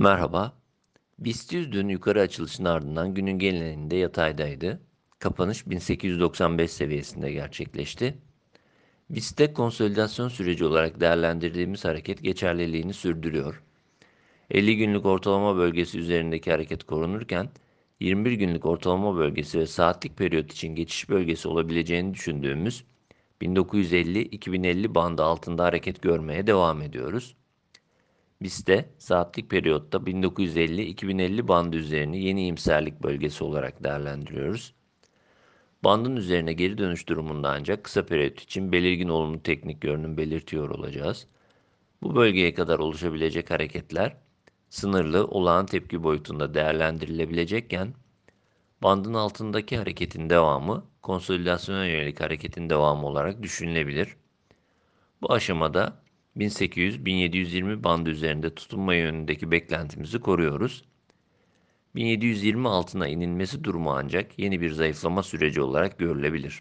Merhaba. BIST 100 dün yukarı açılışın ardından günün genelinde yataydaydı. Kapanış 1895 seviyesinde gerçekleşti. BIST'te konsolidasyon süreci olarak değerlendirdiğimiz hareket geçerliliğini sürdürüyor. 50 günlük ortalama bölgesi üzerindeki hareket korunurken 21 günlük ortalama bölgesi ve saatlik periyot için geçiş bölgesi olabileceğini düşündüğümüz 1950-2050 bandı altında hareket görmeye devam ediyoruz. De saatlik periyotta 1950-2050 bandı üzerini yeni iyimserlik bölgesi olarak değerlendiriyoruz. Bandın üzerine geri dönüş durumunda ancak kısa periyot için belirgin olumlu teknik görünüm belirtiyor olacağız. Bu bölgeye kadar oluşabilecek hareketler sınırlı olağan tepki boyutunda değerlendirilebilecekken bandın altındaki hareketin devamı konsolidasyona yönelik hareketin devamı olarak düşünülebilir. Bu aşamada 1800-1720 bandı üzerinde tutunma yönündeki beklentimizi koruyoruz. 1720 altına inilmesi durumu ancak yeni bir zayıflama süreci olarak görülebilir.